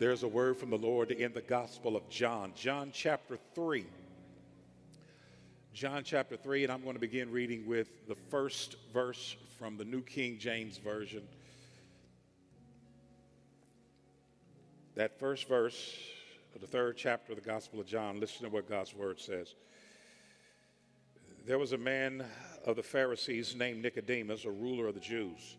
There's a word from the Lord in the Gospel of John, John chapter 3. John chapter 3, and I'm going to begin reading with the first verse from the New King James Version. That first verse of the third chapter of the Gospel of John, listen to what God's word says. There was a man of the Pharisees named Nicodemus, a ruler of the Jews.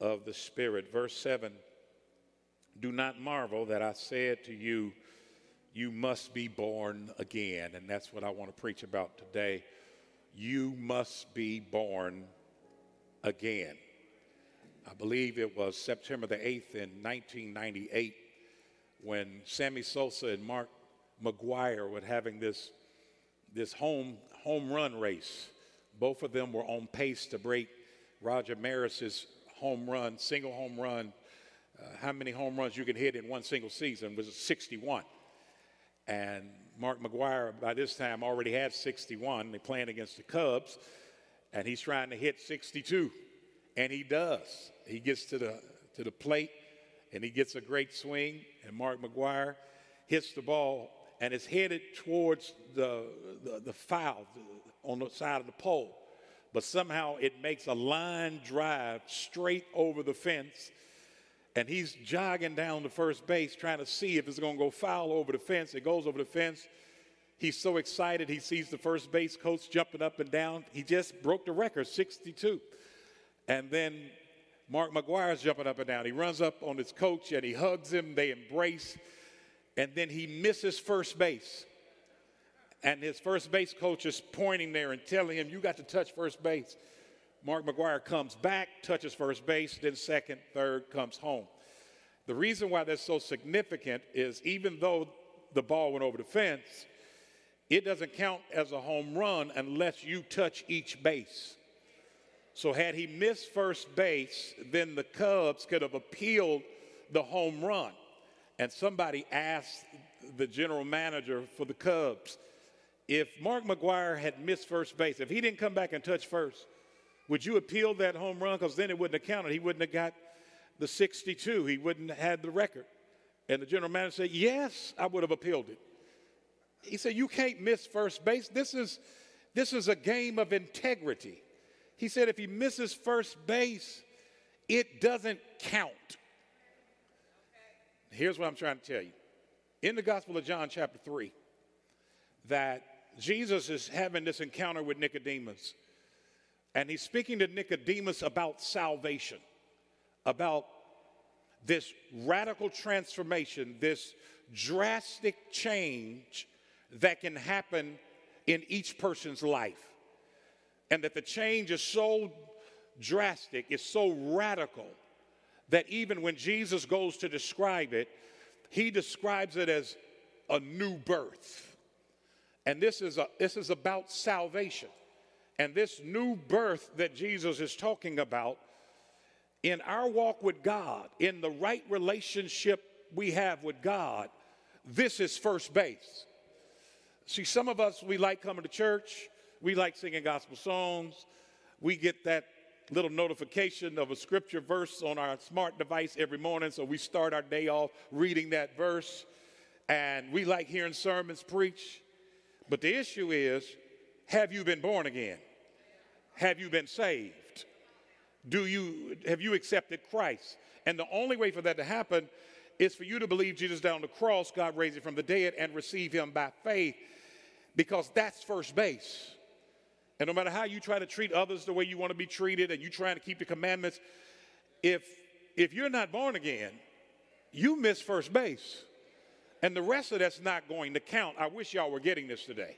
of the Spirit. Verse 7 Do not marvel that I said to you, You must be born again. And that's what I want to preach about today. You must be born again. I believe it was September the 8th in 1998 when Sammy Sosa and Mark McGwire were having this, this home, home run race. Both of them were on pace to break Roger Maris's home run, single home run, uh, how many home runs you can hit in one single season was 61. And Mark McGwire, by this time, already had 61. They're playing against the Cubs, and he's trying to hit 62. And he does. He gets to the, to the plate, and he gets a great swing, and Mark McGwire hits the ball, and it's headed towards the, the, the foul on the side of the pole but somehow it makes a line drive straight over the fence. And he's jogging down to first base trying to see if it's going to go foul over the fence. It goes over the fence. He's so excited. He sees the first base coach jumping up and down. He just broke the record, 62. And then Mark McGwire's jumping up and down. He runs up on his coach and he hugs him. They embrace. And then he misses first base and his first base coach is pointing there and telling him, You got to touch first base. Mark McGwire comes back, touches first base, then second, third, comes home. The reason why that's so significant is even though the ball went over the fence, it doesn't count as a home run unless you touch each base. So, had he missed first base, then the Cubs could have appealed the home run. And somebody asked the general manager for the Cubs, if Mark McGwire had missed first base, if he didn't come back and touch first, would you appeal that home run? Because then it wouldn't have counted. He wouldn't have got the 62. He wouldn't have had the record. And the general manager said, Yes, I would have appealed it. He said, You can't miss first base. This is, this is a game of integrity. He said, If he misses first base, it doesn't count. Here's what I'm trying to tell you. In the Gospel of John, chapter 3, that Jesus is having this encounter with Nicodemus, and he's speaking to Nicodemus about salvation, about this radical transformation, this drastic change that can happen in each person's life. And that the change is so drastic, it's so radical, that even when Jesus goes to describe it, he describes it as a new birth. And this is, a, this is about salvation. And this new birth that Jesus is talking about in our walk with God, in the right relationship we have with God, this is first base. See, some of us, we like coming to church, we like singing gospel songs, we get that little notification of a scripture verse on our smart device every morning, so we start our day off reading that verse, and we like hearing sermons preached. But the issue is have you been born again? Have you been saved? Do you have you accepted Christ? And the only way for that to happen is for you to believe Jesus down on the cross, God raised him from the dead, and receive him by faith, because that's first base. And no matter how you try to treat others the way you want to be treated, and you trying to keep the commandments, if if you're not born again, you miss first base. And the rest of that's not going to count. I wish y'all were getting this today.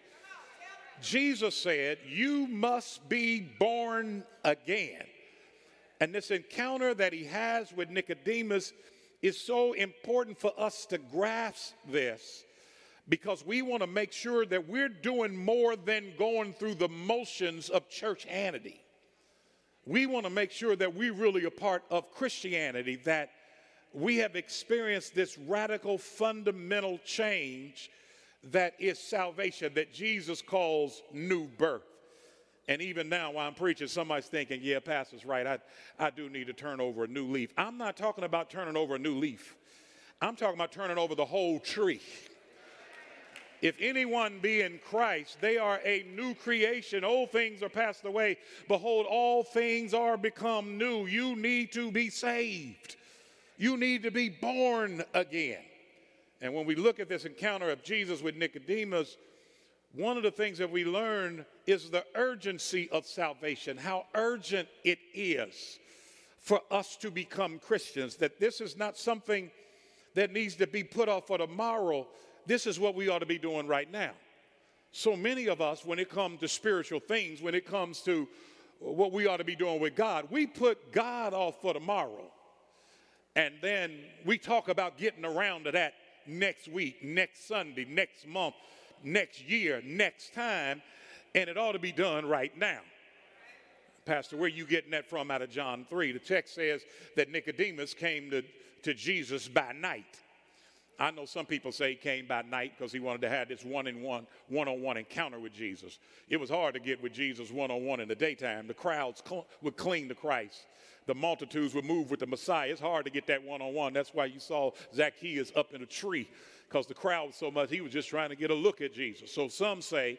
Jesus said, You must be born again. And this encounter that he has with Nicodemus is so important for us to grasp this because we want to make sure that we're doing more than going through the motions of churchianity. We want to make sure that we really are part of Christianity, that we have experienced this radical fundamental change that is salvation, that Jesus calls new birth. And even now, while I'm preaching, somebody's thinking, yeah, Pastor's right. I, I do need to turn over a new leaf. I'm not talking about turning over a new leaf, I'm talking about turning over the whole tree. If anyone be in Christ, they are a new creation. Old things are passed away. Behold, all things are become new. You need to be saved. You need to be born again. And when we look at this encounter of Jesus with Nicodemus, one of the things that we learn is the urgency of salvation, how urgent it is for us to become Christians, that this is not something that needs to be put off for tomorrow. This is what we ought to be doing right now. So many of us, when it comes to spiritual things, when it comes to what we ought to be doing with God, we put God off for tomorrow. And then we talk about getting around to that next week, next Sunday, next month, next year, next time, and it ought to be done right now. Pastor, where you getting that from out of John 3? The text says that Nicodemus came to, to Jesus by night. I know some people say he came by night because he wanted to have this one in one, one on one encounter with Jesus. It was hard to get with Jesus one on one in the daytime. The crowds cl- would cling to Christ, the multitudes would move with the Messiah. It's hard to get that one on one. That's why you saw Zacchaeus up in a tree because the crowd was so much, he was just trying to get a look at Jesus. So some say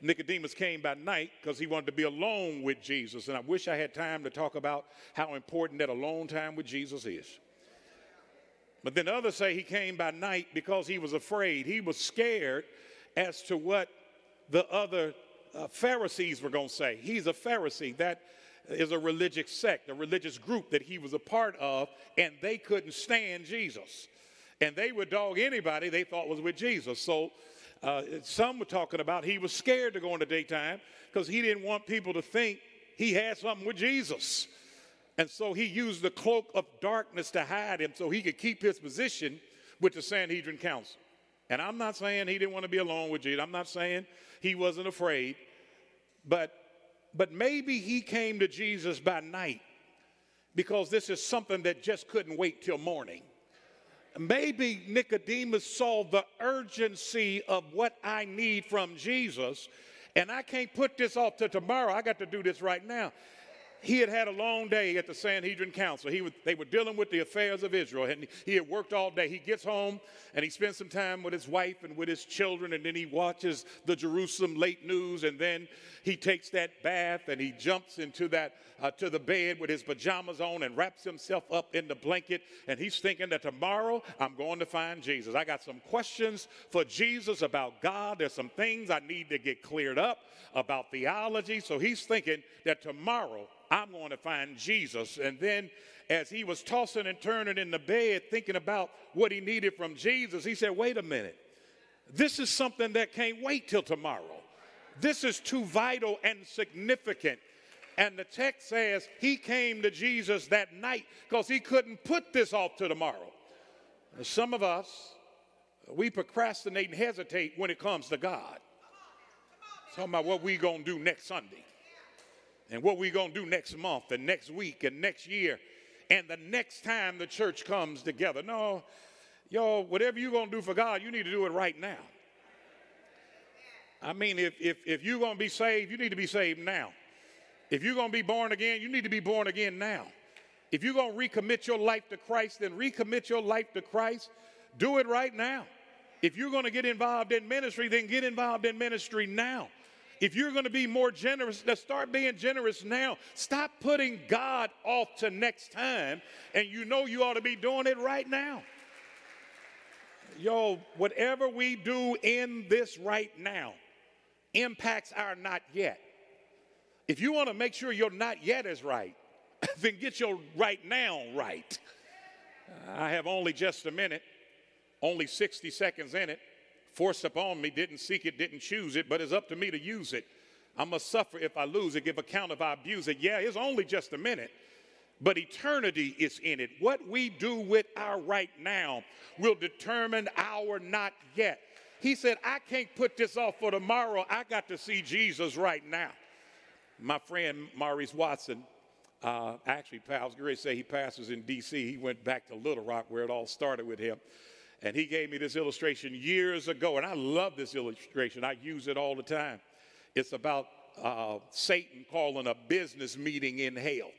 Nicodemus came by night because he wanted to be alone with Jesus. And I wish I had time to talk about how important that alone time with Jesus is. But then others say he came by night because he was afraid. He was scared as to what the other uh, Pharisees were going to say. He's a Pharisee. That is a religious sect, a religious group that he was a part of, and they couldn't stand Jesus. And they would dog anybody they thought was with Jesus. So uh, some were talking about he was scared to go in the daytime because he didn't want people to think he had something with Jesus. And so he used the cloak of darkness to hide him so he could keep his position with the Sanhedrin Council. And I'm not saying he didn't want to be alone with Jesus. I'm not saying he wasn't afraid. But, but maybe he came to Jesus by night because this is something that just couldn't wait till morning. Maybe Nicodemus saw the urgency of what I need from Jesus, and I can't put this off to tomorrow. I got to do this right now he had had a long day at the Sanhedrin Council. He was, they were dealing with the affairs of Israel, and he had worked all day. He gets home and he spends some time with his wife and with his children, and then he watches the Jerusalem late news, and then he takes that bath and he jumps into that uh, to the bed with his pajamas on and wraps himself up in the blanket, and he's thinking that tomorrow I'm going to find Jesus. I got some questions for Jesus about God. There's some things I need to get cleared up about theology. So he's thinking that tomorrow I'm going to find Jesus. And then as he was tossing and turning in the bed, thinking about what he needed from Jesus, he said, Wait a minute. This is something that can't wait till tomorrow. This is too vital and significant. And the text says he came to Jesus that night because he couldn't put this off to tomorrow. Some of us, we procrastinate and hesitate when it comes to God. Talking about what we gonna do next Sunday and what we're going to do next month and next week and next year and the next time the church comes together. No, y'all, whatever you're going to do for God, you need to do it right now. I mean, if, if, if you're going to be saved, you need to be saved now. If you're going to be born again, you need to be born again now. If you're going to recommit your life to Christ, then recommit your life to Christ. Do it right now. If you're going to get involved in ministry, then get involved in ministry now. If you're going to be more generous, let's start being generous now. Stop putting God off to next time, and you know you ought to be doing it right now. Yo, whatever we do in this right now impacts our not yet. If you want to make sure your not yet is right, then get your right now right. I have only just a minute, only 60 seconds in it. Forced upon me, didn't seek it, didn't choose it, but it's up to me to use it. I must suffer if I lose it, give account if I abuse it. Yeah, it's only just a minute, but eternity is in it. What we do with our right now will determine our not yet. He said, I can't put this off for tomorrow. I got to see Jesus right now. My friend Maurice Watson, uh, actually, I was going to say he passes in D.C. He went back to Little Rock where it all started with him. And he gave me this illustration years ago, and I love this illustration. I use it all the time. It's about uh, Satan calling a business meeting in hell.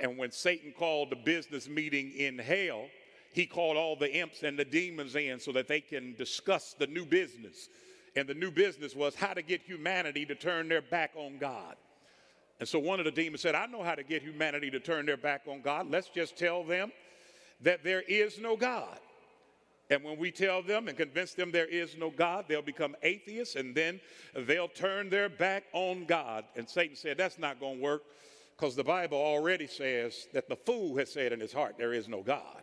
And when Satan called the business meeting in hell, he called all the imps and the demons in so that they can discuss the new business. And the new business was how to get humanity to turn their back on God. And so one of the demons said, I know how to get humanity to turn their back on God. Let's just tell them that there is no God. And when we tell them and convince them there is no God, they'll become atheists and then they'll turn their back on God. And Satan said, That's not going to work because the Bible already says that the fool has said in his heart, There is no God.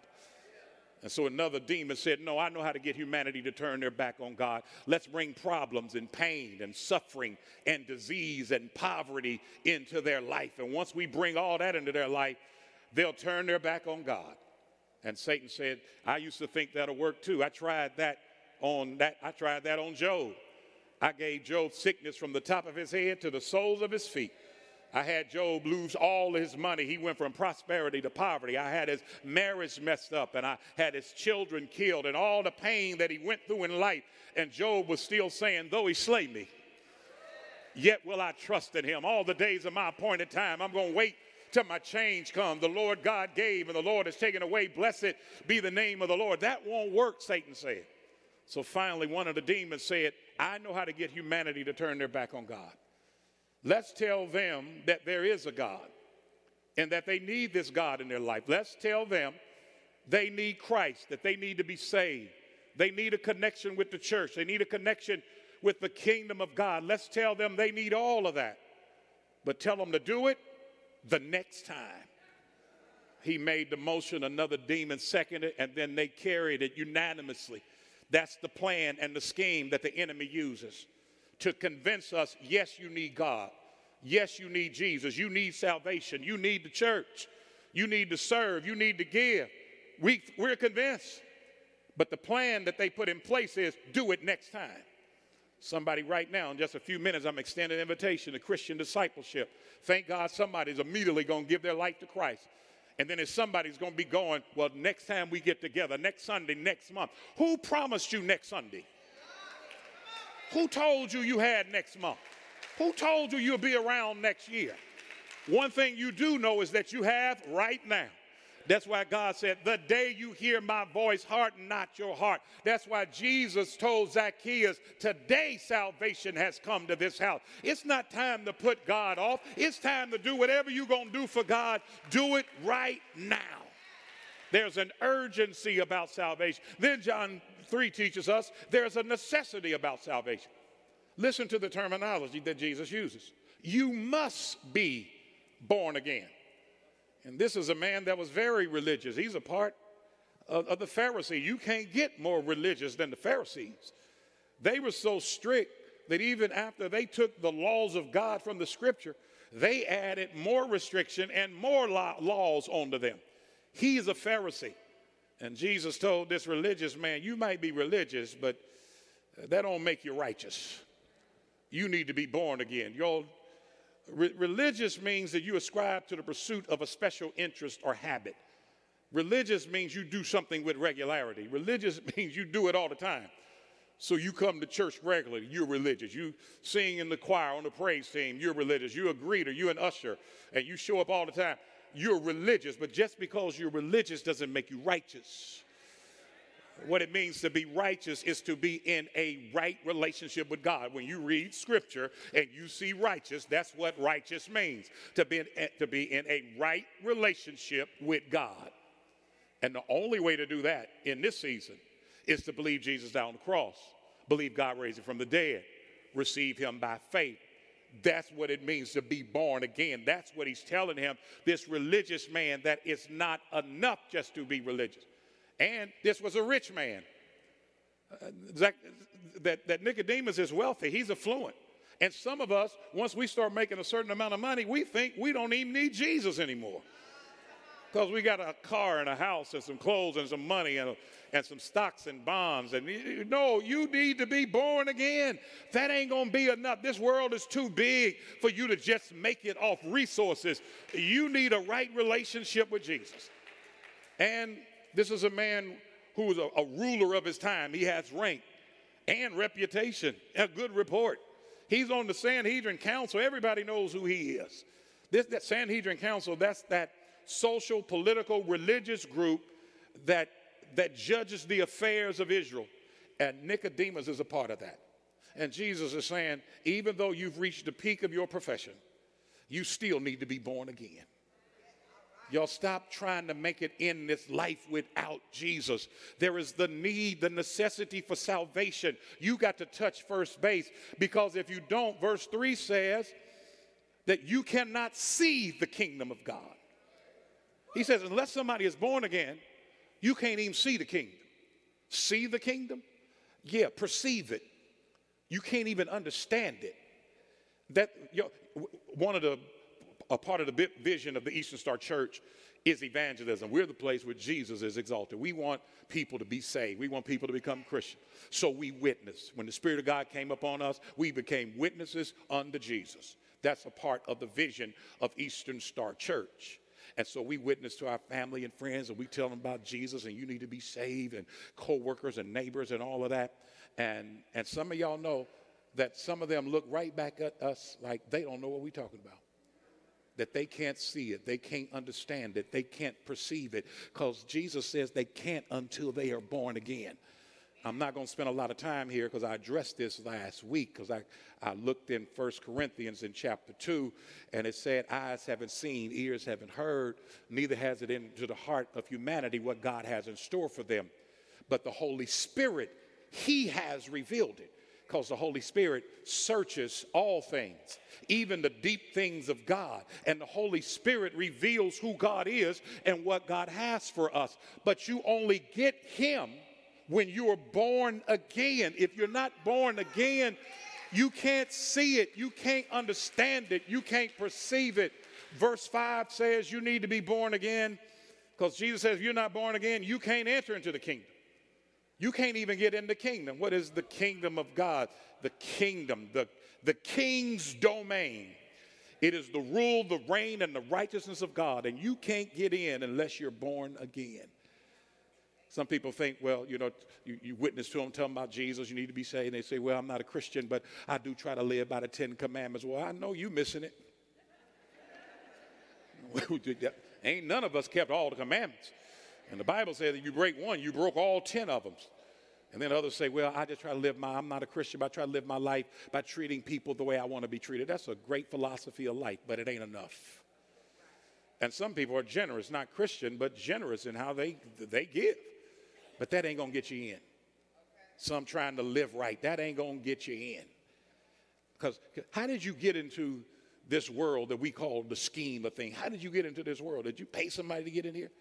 And so another demon said, No, I know how to get humanity to turn their back on God. Let's bring problems and pain and suffering and disease and poverty into their life. And once we bring all that into their life, they'll turn their back on God. And Satan said, I used to think that'll work too. I tried that on that, I tried that on Job. I gave Job sickness from the top of his head to the soles of his feet. I had Job lose all his money. He went from prosperity to poverty. I had his marriage messed up and I had his children killed and all the pain that he went through in life. And Job was still saying, Though he slay me, yet will I trust in him. All the days of my appointed time, I'm going to wait till my change comes. The Lord God gave and the Lord has taken away. Blessed be the name of the Lord. That won't work, Satan said. So finally, one of the demons said, I know how to get humanity to turn their back on God. Let's tell them that there is a God and that they need this God in their life. Let's tell them they need Christ, that they need to be saved. They need a connection with the church, they need a connection with the kingdom of God. Let's tell them they need all of that. But tell them to do it the next time. He made the motion, another demon seconded, and then they carried it unanimously. That's the plan and the scheme that the enemy uses to convince us yes, you need God. Yes, you need Jesus. You need salvation. You need the church. You need to serve. You need to give. We, we're convinced. But the plan that they put in place is do it next time. Somebody right now, in just a few minutes, I'm extending an invitation to Christian discipleship. Thank God somebody's immediately going to give their life to Christ. And then if somebody's going to be going, well, next time we get together, next Sunday, next month. Who promised you next Sunday? Who told you you had next month? Who told you you'll be around next year? One thing you do know is that you have right now. That's why God said, The day you hear my voice, harden not your heart. That's why Jesus told Zacchaeus, Today salvation has come to this house. It's not time to put God off. It's time to do whatever you're going to do for God. Do it right now. There's an urgency about salvation. Then John 3 teaches us there's a necessity about salvation. Listen to the terminology that Jesus uses. You must be born again. And this is a man that was very religious. He's a part of, of the Pharisee. You can't get more religious than the Pharisees. They were so strict that even after they took the laws of God from the scripture, they added more restriction and more laws onto them. He is a Pharisee. And Jesus told this religious man, You might be religious, but that don't make you righteous. You need to be born again. Your re- religious means that you ascribe to the pursuit of a special interest or habit. Religious means you do something with regularity. Religious means you do it all the time. So you come to church regularly, you're religious. You sing in the choir on the praise team, you're religious. You're a greeter, you're an usher, and you show up all the time you're religious, but just because you're religious doesn't make you righteous. What it means to be righteous is to be in a right relationship with God. When you read scripture and you see righteous, that's what righteous means to be in, to be in a right relationship with God. And the only way to do that in this season is to believe Jesus died on the cross, believe God raised him from the dead, receive him by faith. That's what it means to be born again. That's what he's telling him, this religious man, that it's not enough just to be religious. And this was a rich man. Uh, that, that, that Nicodemus is wealthy, he's affluent. And some of us, once we start making a certain amount of money, we think we don't even need Jesus anymore. Because we got a car and a house and some clothes and some money and, and some stocks and bonds. And you, no, you need to be born again. That ain't going to be enough. This world is too big for you to just make it off resources. You need a right relationship with Jesus. And this is a man who was a, a ruler of his time. He has rank and reputation, a good report. He's on the Sanhedrin Council. Everybody knows who he is. This that Sanhedrin Council, that's that social, political, religious group that, that judges the affairs of Israel. And Nicodemus is a part of that. And Jesus is saying, even though you've reached the peak of your profession, you still need to be born again. Y'all stop trying to make it in this life without Jesus. There is the need, the necessity for salvation. You got to touch first base because if you don't, verse 3 says that you cannot see the kingdom of God. He says, unless somebody is born again, you can't even see the kingdom. See the kingdom? Yeah, perceive it. You can't even understand it. That you know, one of the a part of the vision of the Eastern Star Church is evangelism. We're the place where Jesus is exalted. We want people to be saved. We want people to become Christian. So we witness. When the Spirit of God came upon us, we became witnesses unto Jesus. That's a part of the vision of Eastern Star Church. And so we witness to our family and friends and we tell them about Jesus and you need to be saved and co-workers and neighbors and all of that. And, and some of y'all know that some of them look right back at us like they don't know what we're talking about that they can't see it, they can't understand it, they can't perceive it, because Jesus says they can't until they are born again. I'm not going to spend a lot of time here because I addressed this last week because I, I looked in First Corinthians in chapter 2 and it said, Eyes haven't seen, ears haven't heard, neither has it into the heart of humanity what God has in store for them. But the Holy Spirit, He has revealed it because the Holy Spirit searches all things, even the deep things of God. And the Holy Spirit reveals who God is and what God has for us. But you only get Him when you are born again. If you're not born again, you can't see it, you can't understand it, you can't perceive it. Verse 5 says you need to be born again because Jesus says, if you're not born again, you can't enter into the kingdom. You can't even get in the kingdom. What is the kingdom of God? The kingdom, the, the king's domain. It is the rule, the reign, and the righteousness of God. And you can't get in unless you're born again. Some people think, well, you know, you, you, witness to them, tell them about Jesus, you need to be saved. And they say, well, I'm not a Christian, but I do try to live by the Ten Commandments. Well, I know you missing it. Ain't none of us kept all the commandments. And the Bible says that you break one, you broke all 10 of them. And then others say, well, I just try to live my, I'm not a Christian, but I try to live my life by treating people the way I want to be treated. That's a great philosophy of life, but it ain't enough. And some people are generous, not Christian, but generous in how they, they give. But that ain't going to get you in. Some trying to live right, that ain't going to get you in. Because how did you get into this world that we call the scheme of things? How did you get into this world? Did you pay somebody to get in here?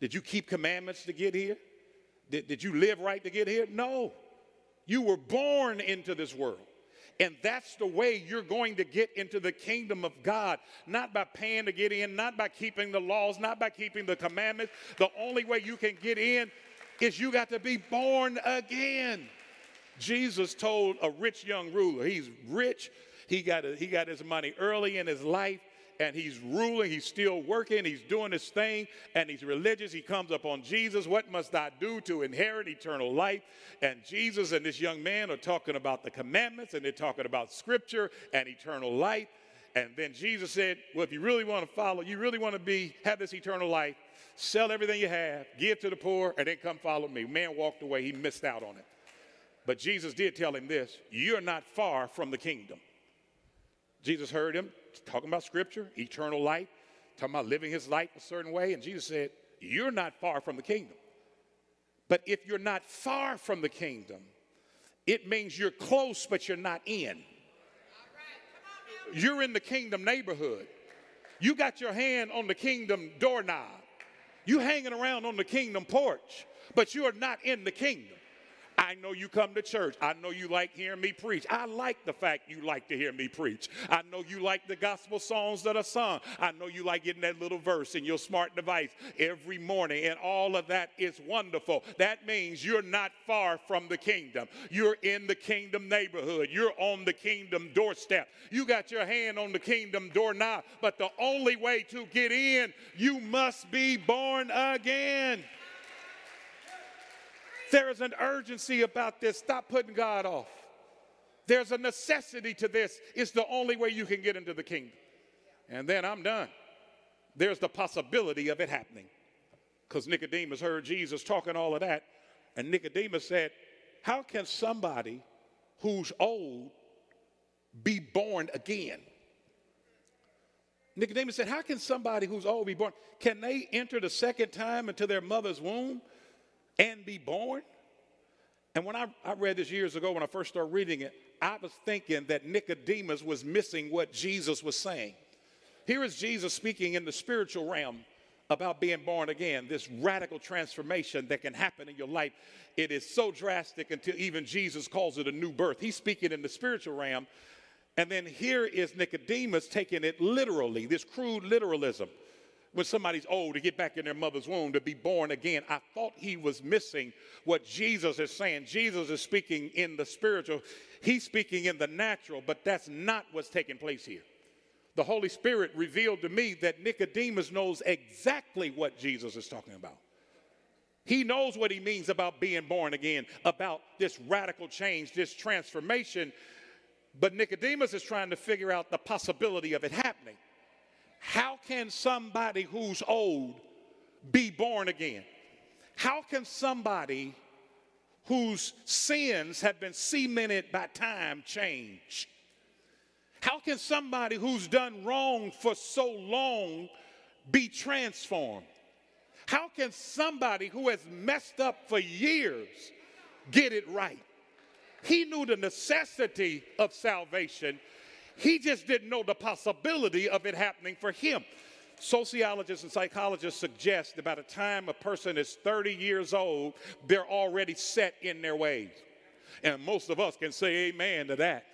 Did you keep commandments to get here? Did, did you live right to get here? No. You were born into this world. And that's the way you're going to get into the kingdom of God. Not by paying to get in, not by keeping the laws, not by keeping the commandments. The only way you can get in is you got to be born again. Jesus told a rich young ruler, he's rich, he got, he got his money early in his life, and he's ruling, he's still working, he's doing his thing, and he's religious. He comes upon Jesus. What must I do to inherit eternal life? And Jesus and this young man are talking about the commandments, and they're talking about scripture and eternal life. And then Jesus said, Well, if you really want to follow, you really want to be have this eternal life, sell everything you have, give to the poor, and then come follow me. Man walked away, he missed out on it. But Jesus did tell him this you're not far from the kingdom. Jesus heard him, talking about scripture, eternal life, talking about living his life a certain way. And Jesus said, You're not far from the kingdom. But if you're not far from the kingdom, it means you're close, but you're not in. You're in the kingdom neighborhood. You got your hand on the kingdom doorknob. You hanging around on the kingdom porch, but you are not in the kingdom. I know you come to church. I know you like hearing me preach. I like the fact you like to hear me preach. I know you like the gospel songs that are sung. I know you like getting that little verse in your smart device every morning, and all of that is wonderful. That means you're not far from the kingdom. You're in the kingdom neighborhood. You're on the kingdom doorstep. You got your hand on the kingdom doorknob, but the only way to get in, you must be born again. There is an urgency about this. Stop putting God off. There's a necessity to this. It's the only way you can get into the kingdom. And then I'm done. There's the possibility of it happening. Because Nicodemus heard Jesus talking all of that. And Nicodemus said, How can somebody who's old be born again? Nicodemus said, How can somebody who's old be born? Can they enter the second time into their mother's womb? And be born. And when I, I read this years ago, when I first started reading it, I was thinking that Nicodemus was missing what Jesus was saying. Here is Jesus speaking in the spiritual realm about being born again, this radical transformation that can happen in your life. It is so drastic until even Jesus calls it a new birth. He's speaking in the spiritual realm. And then here is Nicodemus taking it literally, this crude literalism when somebody's old to get back in their mother's womb to be born again. I thought he was missing what Jesus is saying. Jesus is speaking in the spiritual, he's speaking in the natural, but that's not what's taking place here. The Holy Spirit revealed to me that Nicodemus knows exactly what Jesus is talking about. He knows what he means about being born again, about this radical change, this transformation. But Nicodemus is trying to figure out the possibility of it happening. How can somebody who's old be born again? How can somebody whose sins have been cemented by time change? How can somebody who's done wrong for so long be transformed? How can somebody who has messed up for years get it right? He knew the necessity of salvation, he just didn't know the possibility of it happening for him. Sociologists and psychologists suggest that by the time a person is 30 years old, they're already set in their ways. And most of us can say amen to that.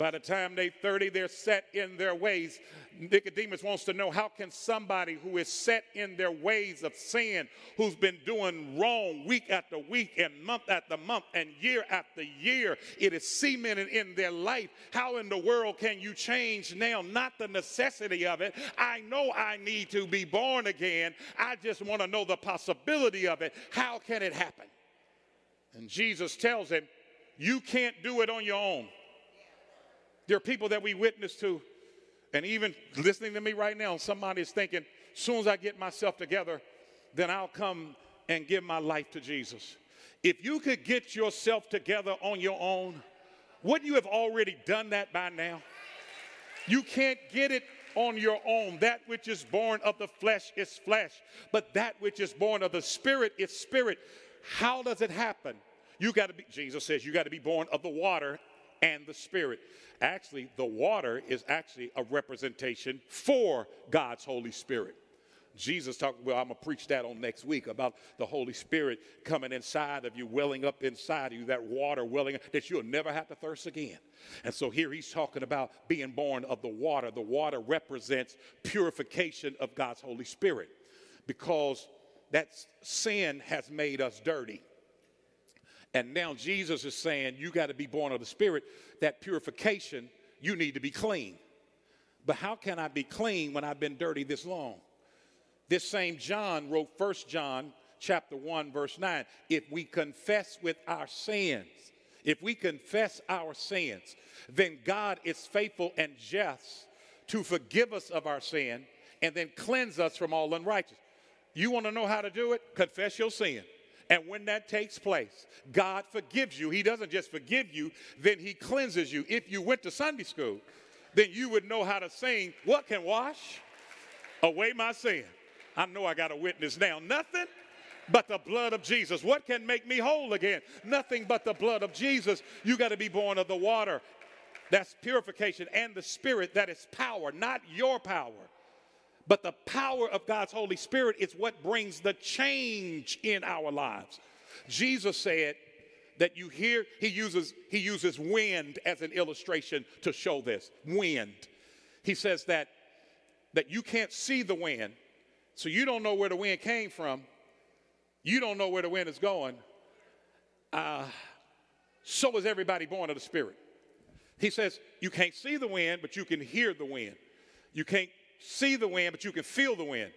By the time they're 30, they're set in their ways. Nicodemus wants to know how can somebody who is set in their ways of sin, who's been doing wrong week after week and month after month and year after year, it is cemented in their life. How in the world can you change now? Not the necessity of it. I know I need to be born again. I just want to know the possibility of it. How can it happen? And Jesus tells him, You can't do it on your own. There are people that we witness to, and even listening to me right now, somebody is thinking, as soon as I get myself together, then I'll come and give my life to Jesus. If you could get yourself together on your own, wouldn't you have already done that by now? You can't get it on your own. That which is born of the flesh is flesh, but that which is born of the spirit is spirit. How does it happen? You got to be, Jesus says, you got to be born of the water and the spirit. Actually, the water is actually a representation for God's Holy Spirit. Jesus talked, well, I'm going to preach that on next week about the Holy Spirit coming inside of you, welling up inside of you, that water welling up, that you'll never have to thirst again. And so here he's talking about being born of the water. The water represents purification of God's Holy Spirit because that sin has made us dirty. And now Jesus is saying, You got to be born of the Spirit. That purification, you need to be clean. But how can I be clean when I've been dirty this long? This same John wrote First John chapter 1 verse 9, if we confess with our sins, if we confess our sins, then God is faithful and just to forgive us of our sin and then cleanse us from all unrighteousness. You want to know how to do it? Confess your sin. And when that takes place, God forgives you. He doesn't just forgive you, then He cleanses you. If you went to Sunday school, then you would know how to sing, What can wash away my sin? I know I got a witness now. Nothing but the blood of Jesus. What can make me whole again? Nothing but the blood of Jesus. You got to be born of the water. That's purification and the spirit that is power, not your power. But the power of God's Holy Spirit is what brings the change in our lives. Jesus said that you hear, he uses, he uses wind as an illustration to show this. Wind. He says that, that you can't see the wind, so you don't know where the wind came from. You don't know where the wind is going. Uh, so is everybody born of the Spirit. He says you can't see the wind, but you can hear the wind. You can't see the wind, but you can feel the wind.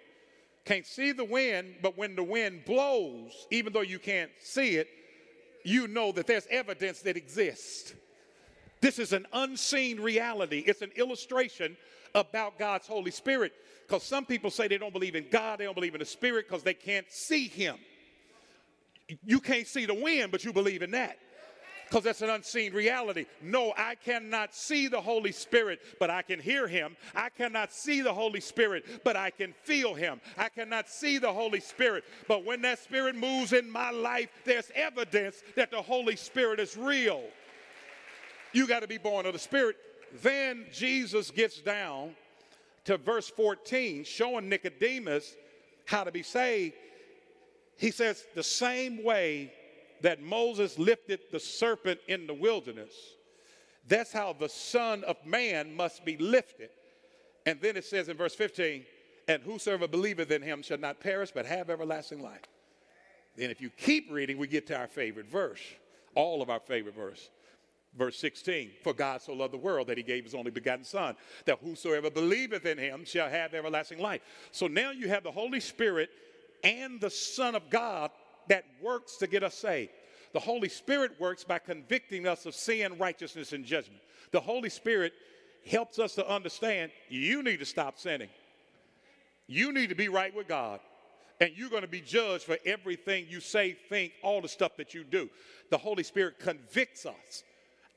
Can't see the wind, but when the wind blows, even though you can't see it, you know that there's evidence that exists. This is an unseen reality. It's an illustration about God's Holy Spirit. Because some people say they don't believe in God, they don't believe in the Spirit because they can't see Him. You can't see the wind, but you believe in that because that's an unseen reality. No, I cannot see the Holy Spirit, but I can hear him. I cannot see the Holy Spirit, but I can feel him. I cannot see the Holy Spirit, but when that Spirit moves in my life, there's evidence that the Holy Spirit is real. You got to be born of the Spirit. Then Jesus gets down to verse 14, showing Nicodemus how to be saved. He says, The same way that Moses lifted the serpent in the wilderness, that's how the Son of Man must be lifted. And then it says in verse 15, and whosoever believeth in him shall not perish but have everlasting life. Then if you keep reading, we get to our favorite verse, all of our favorite verse. Verse 16, for God so loved the world that he gave his only begotten Son, that whosoever believeth in him shall have everlasting life. So now you have the Holy Spirit and the Son of God that works to get us saved. The Holy Spirit works by convicting us of sin, righteousness, and judgment. The Holy Spirit helps us to understand you need to stop sinning. You need to be right with God. And you're going to be judged for everything you say, think, all the stuff that you do. The Holy Spirit convicts us.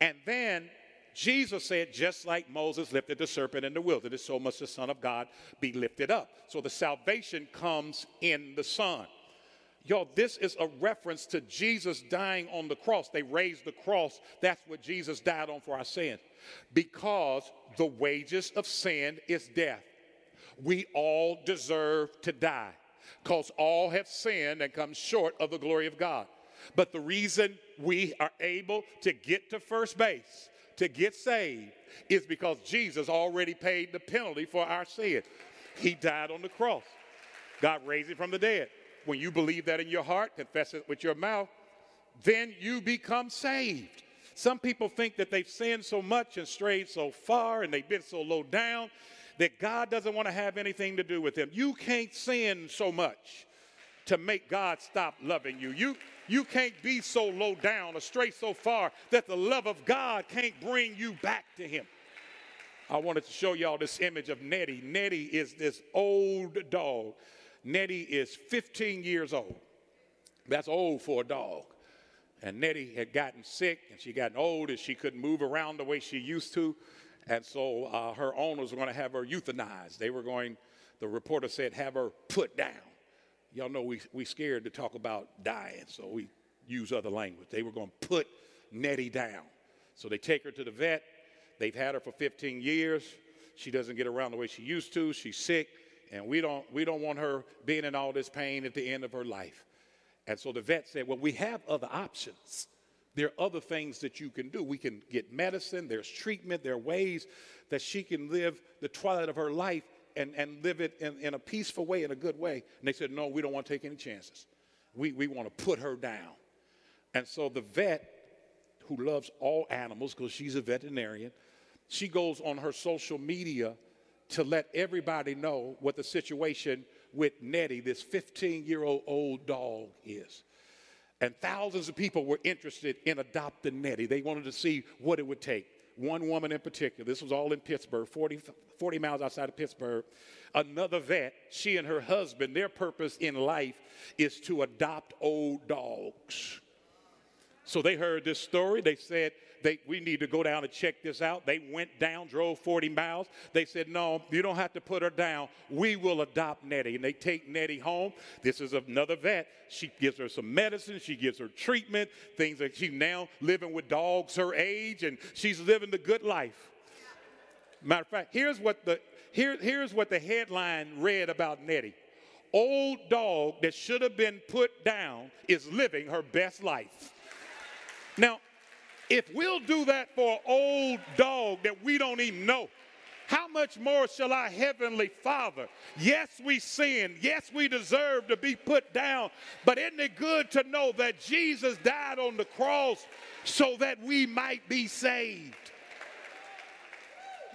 And then Jesus said, just like Moses lifted the serpent in the wilderness, so must the Son of God be lifted up. So the salvation comes in the Son. Y'all, this is a reference to Jesus dying on the cross. They raised the cross. That's what Jesus died on for our sin. Because the wages of sin is death. We all deserve to die because all have sinned and come short of the glory of God. But the reason we are able to get to first base, to get saved, is because Jesus already paid the penalty for our sin. He died on the cross. God raised him from the dead when you believe that in your heart, confess it with your mouth, then you become saved. Some people think that they've sinned so much and strayed so far and they've been so low down that God doesn't want to have anything to do with them. You can't sin so much to make God stop loving you. You, you can't be so low down or stray so far that the love of God can't bring you back to Him. I wanted to show y'all this image of Nettie. Nettie is this old dog Nettie is 15 years old. That's old for a dog. And Nettie had gotten sick and she gotten old and she couldn't move around the way she used to. And so uh, her owners were going to have her euthanized. They were going, the reporter said, have her put down. Y'all know we, we scared to talk about dying, so we use other language. They were going to put Nettie down. So they take her to the vet. They've had her for 15 years. She doesn't get around the way she used to. She's sick and we don't we don't want her being in all this pain at the end of her life. And so the vet said, "Well, we have other options. There are other things that you can do. We can get medicine. There's treatment. There are ways that she can live the twilight of her life and, and live it in, in a peaceful way, in a good way." And they said, "No, we don't want to take any chances. We we want to put her down." And so the vet, who loves all animals because she's a veterinarian, she goes on her social media to let everybody know what the situation with Nettie, this 15 year old old dog, is. And thousands of people were interested in adopting Nettie. They wanted to see what it would take. One woman in particular, this was all in Pittsburgh, 40, 40 miles outside of Pittsburgh. Another vet, she and her husband, their purpose in life is to adopt old dogs. So they heard this story. They said, they, we need to go down and check this out. They went down, drove 40 miles. They said, no, you don't have to put her down. We will adopt Nettie. And they take Nettie home. This is another vet. She gives her some medicine. She gives her treatment. Things that she's now living with dogs her age, and she's living the good life. Matter of fact, here's what the, here, here's what the headline read about Nettie. Old dog that should have been put down is living her best life. Now, if we'll do that for an old dog that we don't even know, how much more shall our heavenly Father? Yes, we sin. Yes, we deserve to be put down. But isn't it good to know that Jesus died on the cross so that we might be saved?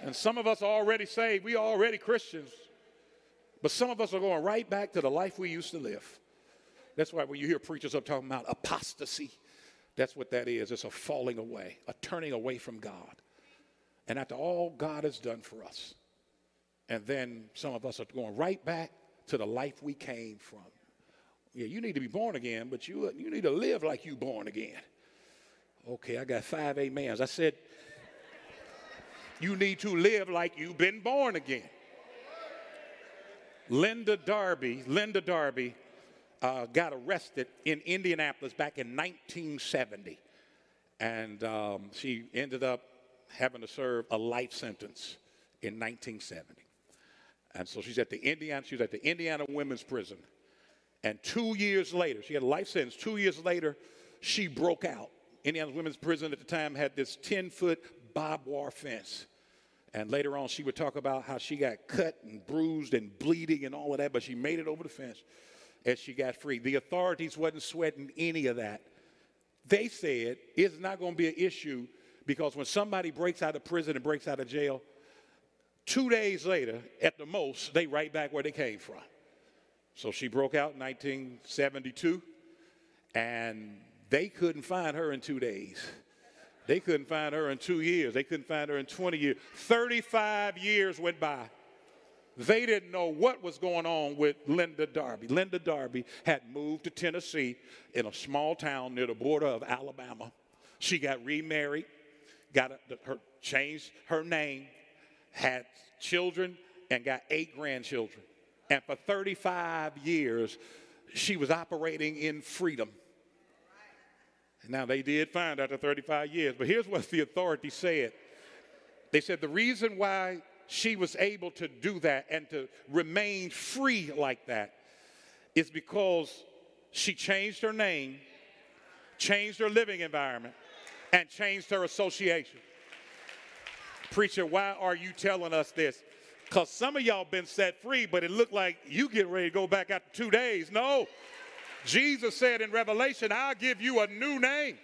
And some of us are already saved. We are already Christians. But some of us are going right back to the life we used to live. That's why when you hear preachers up talking about apostasy, that's what that is. It's a falling away, a turning away from God. And after all God has done for us, and then some of us are going right back to the life we came from. Yeah, you need to be born again, but you, you need to live like you born again. Okay, I got five amens. I said, you need to live like you've been born again. Linda Darby, Linda Darby uh, got arrested in Indianapolis back in 1970. And um, she ended up having to serve a life sentence in 1970. And so she's at the Indiana, she was at the Indiana Women's Prison. And two years later, she had a life sentence. Two years later, she broke out. Indiana Women's Prison at the time had this 10 foot barbed wire fence. And later on, she would talk about how she got cut and bruised and bleeding and all of that, but she made it over the fence as she got free. The authorities wasn't sweating any of that. They said it's not going to be an issue because when somebody breaks out of prison and breaks out of jail, two days later, at the most, they right back where they came from. So she broke out in 1972, and they couldn't find her in two days. They couldn't find her in two years. They couldn't find her in 20 years. 35 years went by. They didn't know what was going on with Linda Darby. Linda Darby had moved to Tennessee in a small town near the border of Alabama. She got remarried, got her, changed her name, had children, and got eight grandchildren. And for 35 years, she was operating in freedom. Now, they did find after 35 years, but here's what the authority said. They said the reason why she was able to do that and to remain free like that is because she changed her name, changed her living environment, and changed her association. Preacher, why are you telling us this? Because some of y'all been set free, but it looked like you getting ready to go back after two days. No. Jesus said in Revelation, I'll give you a new name.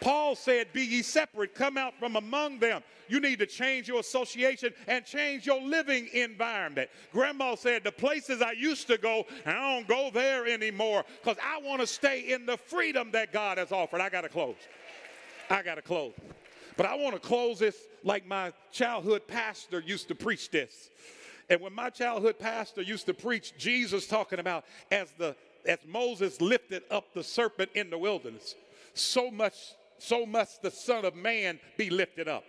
Paul said, Be ye separate, come out from among them. You need to change your association and change your living environment. Grandma said, The places I used to go, I don't go there anymore because I want to stay in the freedom that God has offered. I got to close. I got to close. But I want to close this like my childhood pastor used to preach this. And when my childhood pastor used to preach Jesus talking about as the as Moses lifted up the serpent in the wilderness, so much so must the Son of Man be lifted up.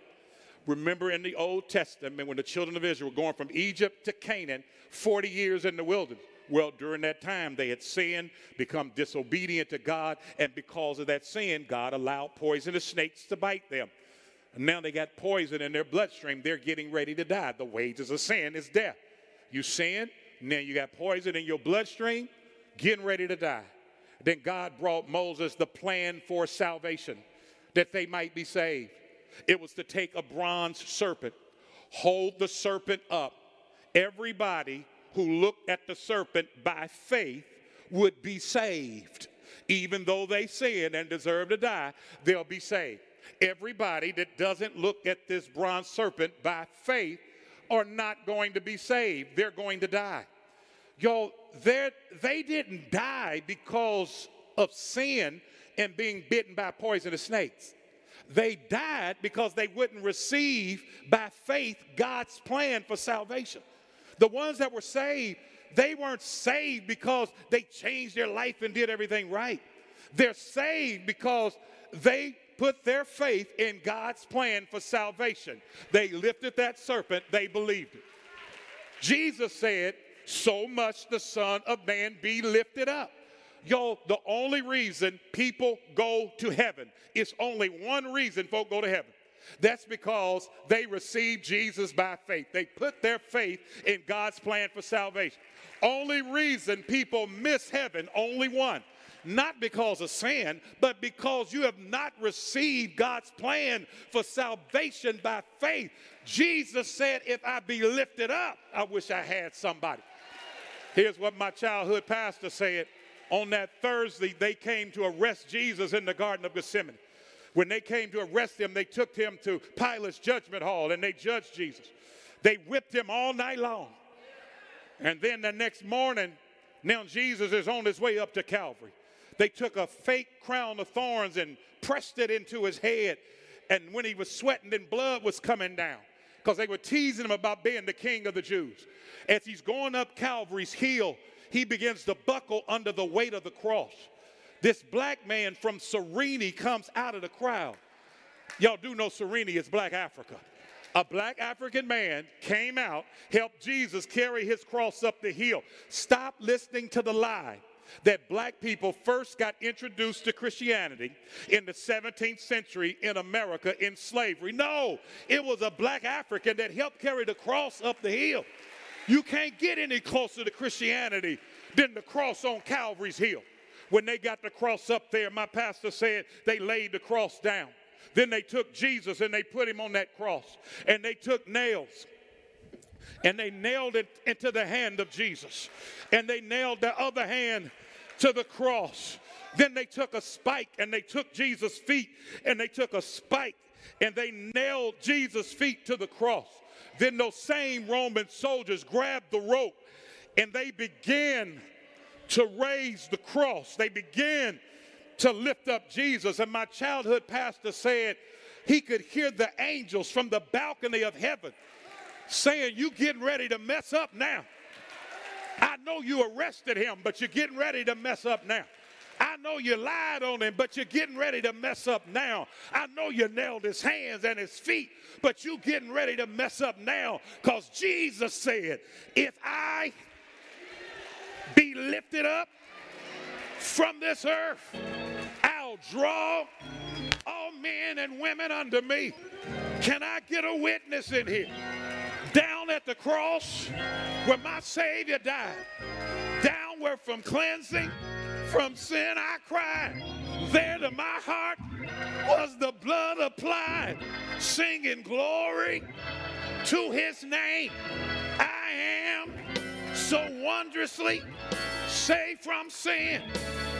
Remember in the Old Testament when the children of Israel were going from Egypt to Canaan, 40 years in the wilderness. Well, during that time, they had sinned, become disobedient to God, and because of that sin, God allowed poisonous snakes to bite them. And now they got poison in their bloodstream. They're getting ready to die. The wages of sin is death. You sin, now you got poison in your bloodstream, getting ready to die. Then God brought Moses the plan for salvation that they might be saved. It was to take a bronze serpent, hold the serpent up. Everybody who looked at the serpent by faith would be saved. Even though they sinned and deserve to die, they'll be saved. Everybody that doesn't look at this bronze serpent by faith are not going to be saved. They're going to die. Y'all, they didn't die because of sin and being bitten by poisonous snakes. They died because they wouldn't receive by faith God's plan for salvation. The ones that were saved, they weren't saved because they changed their life and did everything right. They're saved because they put their faith in God's plan for salvation. They lifted that serpent, they believed it. Jesus said, So much the Son of Man be lifted up. Yo, the only reason people go to heaven, it's only one reason folk go to heaven. That's because they received Jesus by faith. They put their faith in God's plan for salvation. Only reason people miss heaven, only one. Not because of sin, but because you have not received God's plan for salvation by faith. Jesus said, If I be lifted up, I wish I had somebody. Here's what my childhood pastor said on that Thursday, they came to arrest Jesus in the Garden of Gethsemane. When they came to arrest him, they took him to Pilate's judgment hall and they judged Jesus. They whipped him all night long. And then the next morning, now Jesus is on his way up to Calvary. They took a fake crown of thorns and pressed it into his head. And when he was sweating, then blood was coming down because they were teasing him about being the king of the Jews. As he's going up Calvary's hill, he begins to buckle under the weight of the cross. This black man from Cyrene comes out of the crowd. Y'all do know Cyrene is black Africa. A black African man came out, helped Jesus carry his cross up the hill. Stop listening to the lie that black people first got introduced to Christianity in the 17th century in America in slavery. No, it was a black African that helped carry the cross up the hill. You can't get any closer to Christianity than the cross on Calvary's hill. When they got the cross up there, my pastor said they laid the cross down. Then they took Jesus and they put him on that cross. And they took nails and they nailed it into the hand of Jesus. And they nailed the other hand to the cross. Then they took a spike and they took Jesus' feet and they took a spike and they nailed Jesus' feet to the cross. Then those same Roman soldiers grabbed the rope and they began to raise the cross. They began to lift up Jesus. And my childhood pastor said he could hear the angels from the balcony of heaven saying, You getting ready to mess up now. I know you arrested him, but you're getting ready to mess up now. I know you lied on him, but you're getting ready to mess up now. I know you nailed his hands and his feet, but you're getting ready to mess up now because Jesus said, If I be lifted up from this earth, I'll draw all men and women unto me. Can I get a witness in here? Down at the cross where my Savior died, downward from cleansing from sin I cried. There to my heart was the blood applied, singing glory to his name. I am so wondrously saved from sin.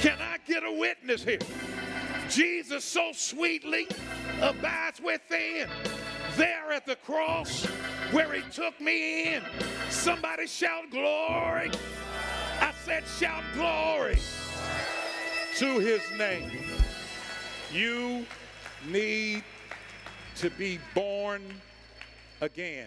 Can I get a witness here? Jesus so sweetly abides within. There at the cross where he took me in. Somebody shout glory. I said, shout glory to his name. You need to be born again.